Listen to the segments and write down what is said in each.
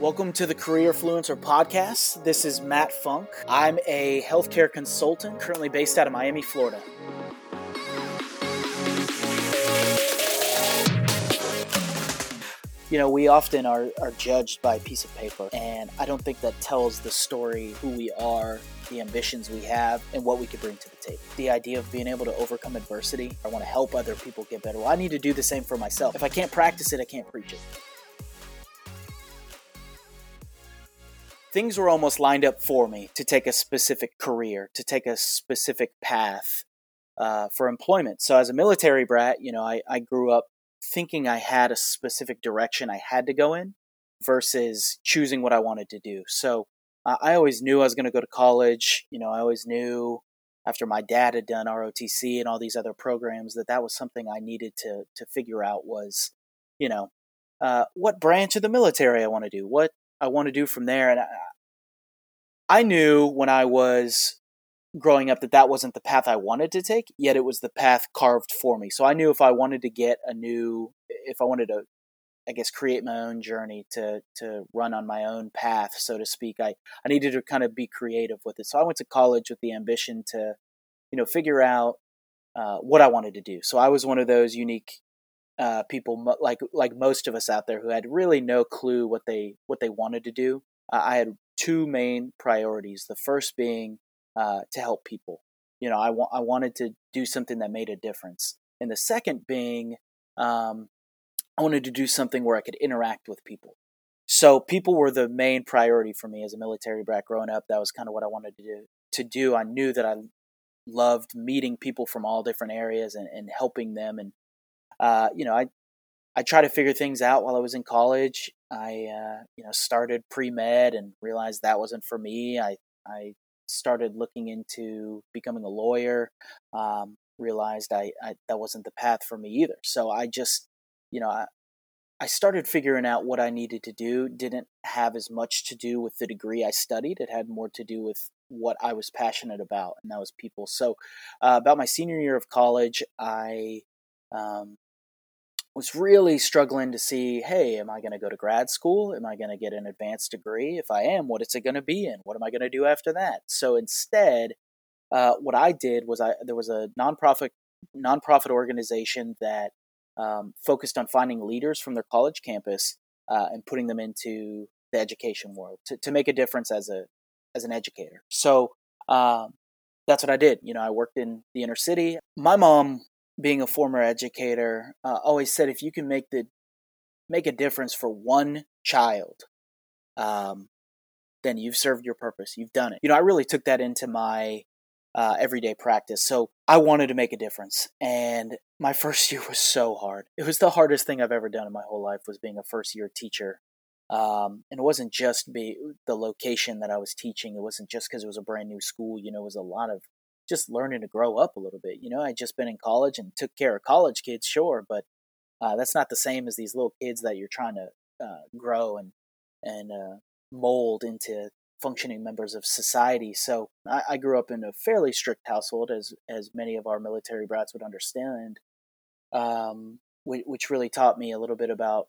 Welcome to the Career Fluencer podcast. This is Matt Funk. I'm a healthcare consultant currently based out of Miami, Florida. You know, we often are, are judged by a piece of paper, and I don't think that tells the story who we are, the ambitions we have, and what we could bring to the table. The idea of being able to overcome adversity, I want to help other people get better. Well, I need to do the same for myself. If I can't practice it, I can't preach it. Things were almost lined up for me to take a specific career, to take a specific path uh, for employment. So, as a military brat, you know, I, I grew up thinking I had a specific direction I had to go in versus choosing what I wanted to do. So uh, I always knew I was going to go to college. You know, I always knew after my dad had done ROTC and all these other programs that that was something I needed to to figure out was, you know, uh, what branch of the military I want to do, what I want to do from there. And I, I knew when I was growing up that that wasn't the path I wanted to take, yet it was the path carved for me. So I knew if I wanted to get a new, if I wanted to, I guess, create my own journey to to run on my own path, so to speak, I I needed to kind of be creative with it. So I went to college with the ambition to, you know, figure out uh, what I wanted to do. So I was one of those unique uh, people, like like most of us out there, who had really no clue what they what they wanted to do. Uh, I had two main priorities. The first being uh, to help people. You know, I, I wanted to do something that made a difference. And the second being, um, I wanted to do something where I could interact with people. So people were the main priority for me as a military brat growing up. That was kind of what I wanted to do. To do, I knew that I loved meeting people from all different areas and, and helping them. And uh, you know, I I tried to figure things out while I was in college. I uh, you know started pre med and realized that wasn't for me. I I started looking into becoming a lawyer, um, realized I, I, that wasn't the path for me either. So I just, you know, I, I started figuring out what I needed to do. Didn't have as much to do with the degree I studied. It had more to do with what I was passionate about, and that was people. So, uh, about my senior year of college, I um, was really struggling to see hey, am I going to go to grad school? Am I going to get an advanced degree? If I am, what is it going to be in? What am I going to do after that? So instead, uh, what I did was I there was a nonprofit nonprofit organization that um, focused on finding leaders from their college campus uh, and putting them into the education world to, to make a difference as a as an educator. So um, that's what I did. You know, I worked in the inner city. My mom being a former educator, uh, always said if you can make the make a difference for one child, um, then you've served your purpose. You've done it. You know, I really took that into my uh, everyday practice. So I wanted to make a difference, and my first year was so hard. It was the hardest thing I've ever done in my whole life was being a first year teacher. Um, and it wasn't just be the location that I was teaching. It wasn't just because it was a brand new school. You know, it was a lot of just learning to grow up a little bit. You know, I just been in college and took care of college kids, sure, but uh, that's not the same as these little kids that you're trying to uh, grow and and uh, mold into functioning members of society. So I, I, grew up in a fairly strict household, as as many of our military brats would understand, um, which, which really taught me a little bit about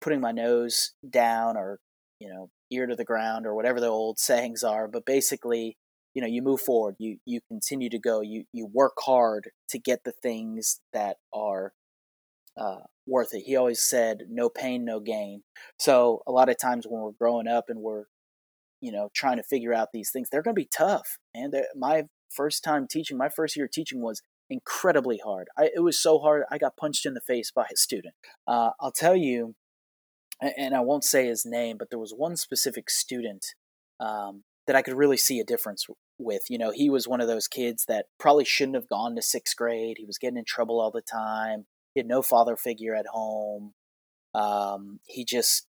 putting my nose down or you know ear to the ground or whatever the old sayings are. But basically, you know you move forward you you continue to go you you work hard to get the things that are uh, worth it. He always said no pain no gain. So a lot of times when we're growing up and we're you know trying to figure out these things they're going to be tough and my first time teaching my first year teaching was incredibly hard. I, it was so hard i got punched in the face by a student. Uh, i'll tell you and i won't say his name but there was one specific student um, that I could really see a difference with. You know, he was one of those kids that probably shouldn't have gone to sixth grade. He was getting in trouble all the time. He had no father figure at home. Um, he just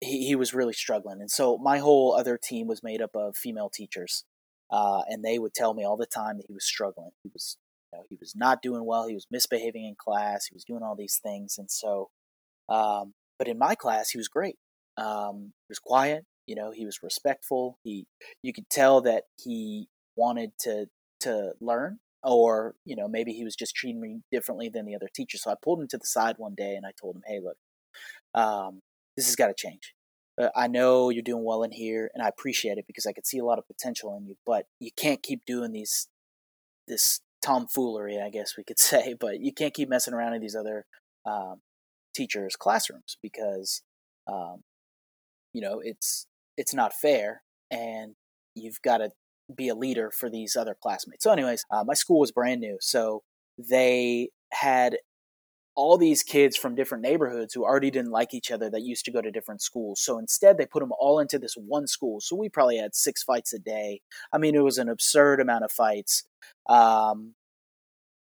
he, he was really struggling, and so my whole other team was made up of female teachers, uh, and they would tell me all the time that he was struggling. He was you know, he was not doing well. He was misbehaving in class. He was doing all these things, and so. Um, but in my class, he was great. Um, he was quiet. You know, he was respectful. He, you could tell that he wanted to to learn, or you know, maybe he was just treating me differently than the other teachers. So I pulled him to the side one day and I told him, "Hey, look, um, this has got to change. Uh, I know you're doing well in here, and I appreciate it because I could see a lot of potential in you. But you can't keep doing these this tomfoolery, I guess we could say. But you can't keep messing around in these other um, teachers' classrooms because um, you know it's it's not fair, and you've got to be a leader for these other classmates. So, anyways, uh, my school was brand new, so they had all these kids from different neighborhoods who already didn't like each other that used to go to different schools. So instead, they put them all into this one school. So we probably had six fights a day. I mean, it was an absurd amount of fights. Um,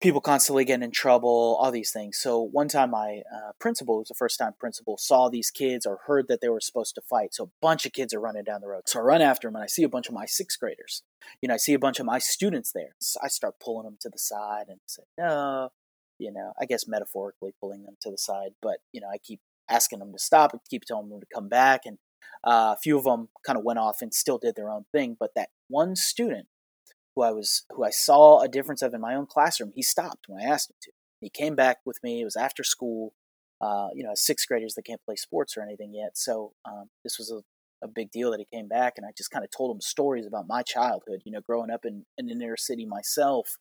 people constantly getting in trouble, all these things. So one time, my uh, principal, was the first time principal, saw these kids or heard that they were supposed to fight. So a bunch of kids are running down the road. So I run after them and I see a bunch of my sixth graders. You know, I see a bunch of my students there. So I start pulling them to the side and say, no, you know, I guess metaphorically pulling them to the side, but you know, I keep asking them to stop and keep telling them to come back. And uh, a few of them kind of went off and still did their own thing. But that one student who I was, who I saw a difference of in my own classroom, he stopped when I asked him to. He came back with me. It was after school. Uh, you know, sixth graders that can't play sports or anything yet. So um, this was a, a big deal that he came back, and I just kind of told him stories about my childhood. You know, growing up in, in an inner city myself,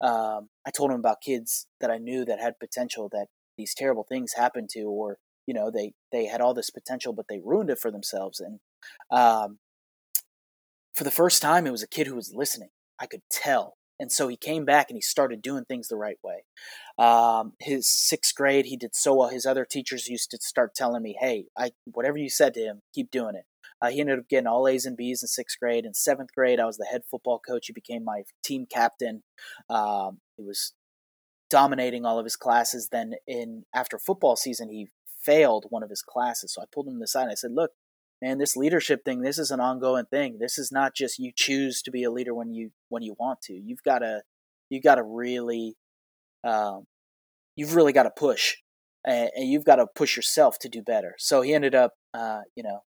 um, I told him about kids that I knew that had potential that these terrible things happened to, or you know, they they had all this potential, but they ruined it for themselves. And um, for the first time, it was a kid who was listening. I could tell, and so he came back and he started doing things the right way. Um, his sixth grade, he did so well. His other teachers used to start telling me, "Hey, I whatever you said to him, keep doing it." Uh, he ended up getting all A's and B's in sixth grade. In seventh grade, I was the head football coach. He became my team captain. Um, he was dominating all of his classes. Then, in after football season, he failed one of his classes. So I pulled him aside and I said, "Look, man, this leadership thing, this is an ongoing thing. This is not just you choose to be a leader when you when you want to. You've got to you've got to really um, you've really got to push." And, you've got to push yourself to do better. So he ended up, uh, you know,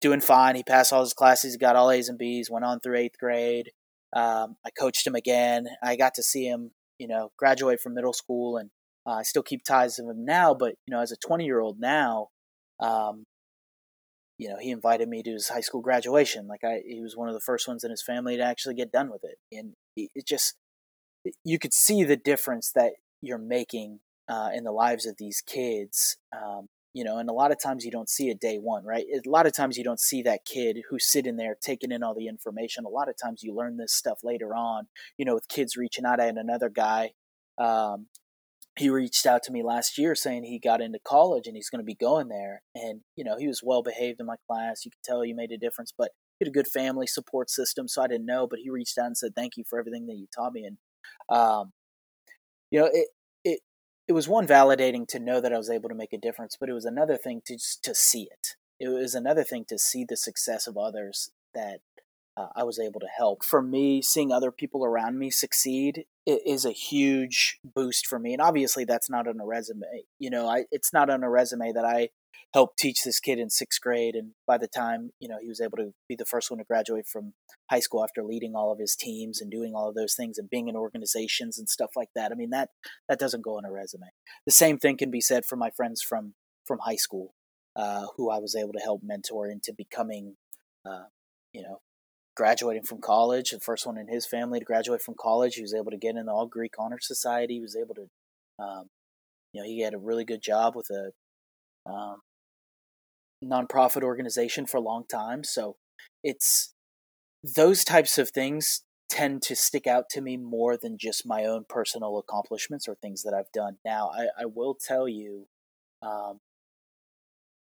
doing fine. He passed all his classes, he got all A's and B's, went on through eighth grade. Um, I coached him again. I got to see him, you know, graduate from middle school, and uh, I still keep ties with him now. But you know, as a 20 year old now, um, you know, he invited me to his high school graduation. Like I, he was one of the first ones in his family to actually get done with it, and it just you could see the difference that you're making uh, in the lives of these kids um, you know and a lot of times you don't see it day one right? A lot of times you don't see that kid who's sitting there taking in all the information. A lot of times you learn this stuff later on you know with kids reaching out at another guy um, he reached out to me last year saying he got into college and he's going to be going there. And you know he was well behaved in my class. You could tell he made a difference but he had a good family support system so i didn't know but he reached out and said thank you for everything that you taught me. And um, you know it, it it was one validating to know that I was able to make a difference, but it was another thing to just, to see it. It was another thing to see the success of others that uh, I was able to help. For me, seeing other people around me succeed is a huge boost for me. And obviously, that's not on a resume. You know, I, it's not on a resume that I helped teach this kid in sixth grade. And by the time, you know, he was able to be the first one to graduate from high school after leading all of his teams and doing all of those things and being in organizations and stuff like that. I mean, that, that doesn't go on a resume. The same thing can be said for my friends from, from high school, uh, who I was able to help mentor into becoming, uh, you know, graduating from college, the first one in his family to graduate from college. He was able to get in the All Greek Honor Society. He was able to, um, you know, he had a really good job with a um, nonprofit organization for a long time. So it's those types of things tend to stick out to me more than just my own personal accomplishments or things that I've done. Now, I, I will tell you, um,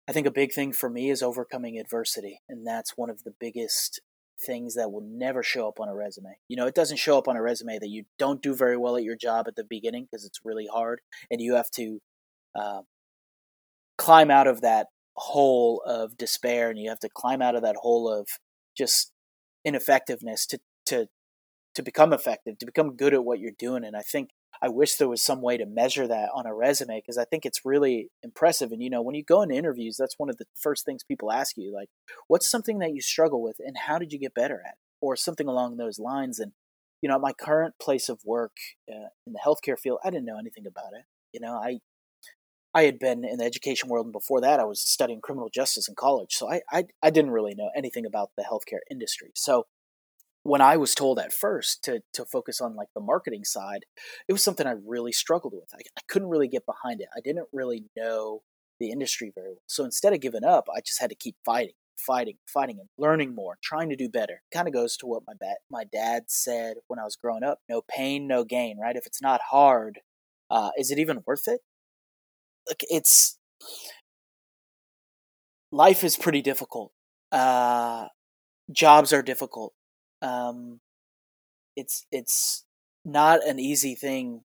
I think a big thing for me is overcoming adversity. And that's one of the biggest things that will never show up on a resume. You know, it doesn't show up on a resume that you don't do very well at your job at the beginning because it's really hard and you have to uh, climb out of that hole of despair and you have to climb out of that hole of just ineffectiveness to to to become effective to become good at what you're doing and i think i wish there was some way to measure that on a resume because i think it's really impressive and you know when you go into interviews that's one of the first things people ask you like what's something that you struggle with and how did you get better at or something along those lines and you know at my current place of work uh, in the healthcare field i didn't know anything about it you know i I had been in the education world, and before that, I was studying criminal justice in college. So I, I, I didn't really know anything about the healthcare industry. So when I was told at first to to focus on like the marketing side, it was something I really struggled with. I, I couldn't really get behind it. I didn't really know the industry very well. So instead of giving up, I just had to keep fighting, fighting, fighting, and learning more, trying to do better. Kind of goes to what my ba- my dad said when I was growing up: "No pain, no gain." Right? If it's not hard, uh, is it even worth it? Look, it's life is pretty difficult. Uh, jobs are difficult. Um, it's it's not an easy thing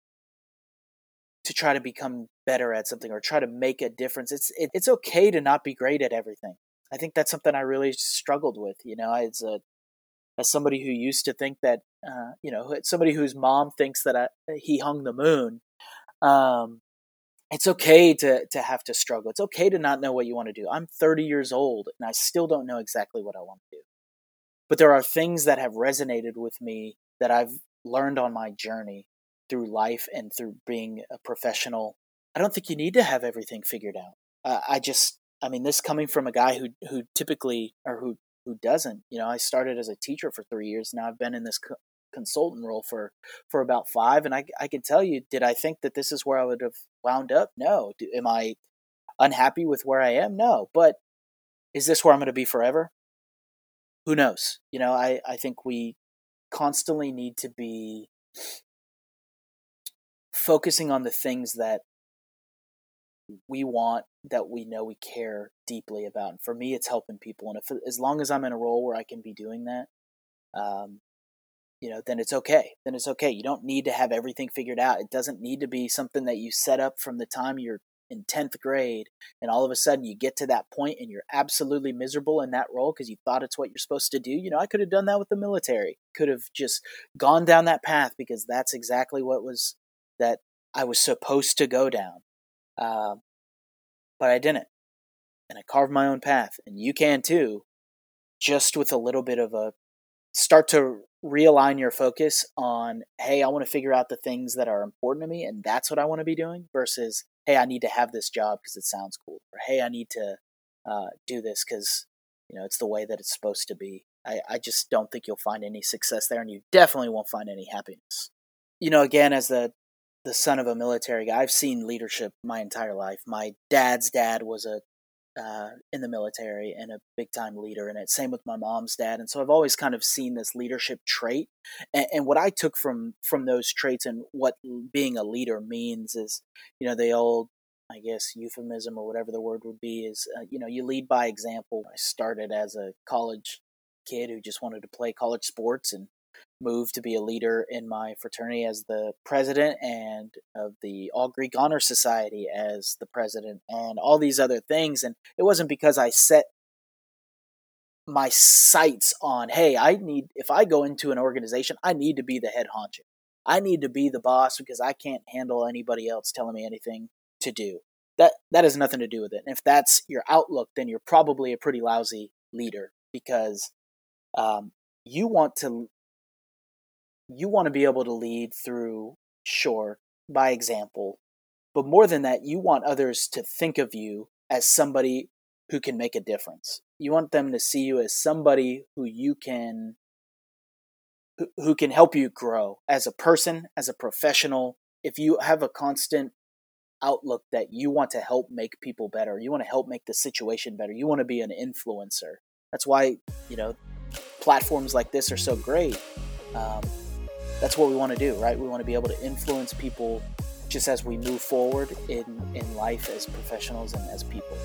to try to become better at something or try to make a difference. It's it, it's okay to not be great at everything. I think that's something I really struggled with. You know, as a as somebody who used to think that uh, you know somebody whose mom thinks that I, he hung the moon. Um, it's okay to to have to struggle. It's okay to not know what you want to do. I'm 30 years old and I still don't know exactly what I want to do. But there are things that have resonated with me that I've learned on my journey through life and through being a professional. I don't think you need to have everything figured out. Uh, I just, I mean, this coming from a guy who who typically or who who doesn't. You know, I started as a teacher for three years. Now I've been in this co- consultant role for for about five, and I I can tell you, did I think that this is where I would have wound up? No. Do, am I unhappy with where I am? No. But is this where I'm going to be forever? Who knows? You know, I I think we constantly need to be focusing on the things that we want that we know we care deeply about. And for me, it's helping people. And if as long as I'm in a role where I can be doing that, um, you know, then it's okay. Then it's okay. You don't need to have everything figured out. It doesn't need to be something that you set up from the time you're in 10th grade and all of a sudden you get to that point and you're absolutely miserable in that role because you thought it's what you're supposed to do. You know, I could have done that with the military. Could have just gone down that path because that's exactly what was that I was supposed to go down. Uh, but I didn't. And I carved my own path. And you can too, just with a little bit of a start to realign your focus on, hey, I want to figure out the things that are important to me. And that's what I want to be doing versus, hey, I need to have this job because it sounds cool. Or, hey, I need to uh, do this because, you know, it's the way that it's supposed to be. I, I just don't think you'll find any success there. And you definitely won't find any happiness. You know, again, as the the son of a military guy. I've seen leadership my entire life. My dad's dad was a uh, in the military and a big time leader in it. Same with my mom's dad, and so I've always kind of seen this leadership trait. And, and, what I took from from those traits and what being a leader means is, you know, the old. I guess euphemism or whatever the word would be is, uh, you know, you lead by example. I started as a college kid who just wanted to play college sports and moved to be a leader in my fraternity as the president and of the All Greek Honor Society as the president and all these other things. And it wasn't because I set my sights on, hey, I need, if I go into an organization, I need to be the head honcho. I need to be the boss because I can't handle anybody else telling me anything to do. That that has nothing to do with it. And if that's your outlook, then you're probably a pretty lousy leader because um, you want to you want to be able to lead through, sure, by example. But more than that, you want others to think of you as somebody who can make a difference. You want them to see you as somebody who you can who can help you grow as a person, as a professional. If you have a constant outlook that you want to help make people better, you want to help make the situation better, you want to be an influencer. That's why, you know, platforms like this are so great. Um, that's what we want to do, right? We want to be able to influence people just as we move forward in, in life as professionals and as people.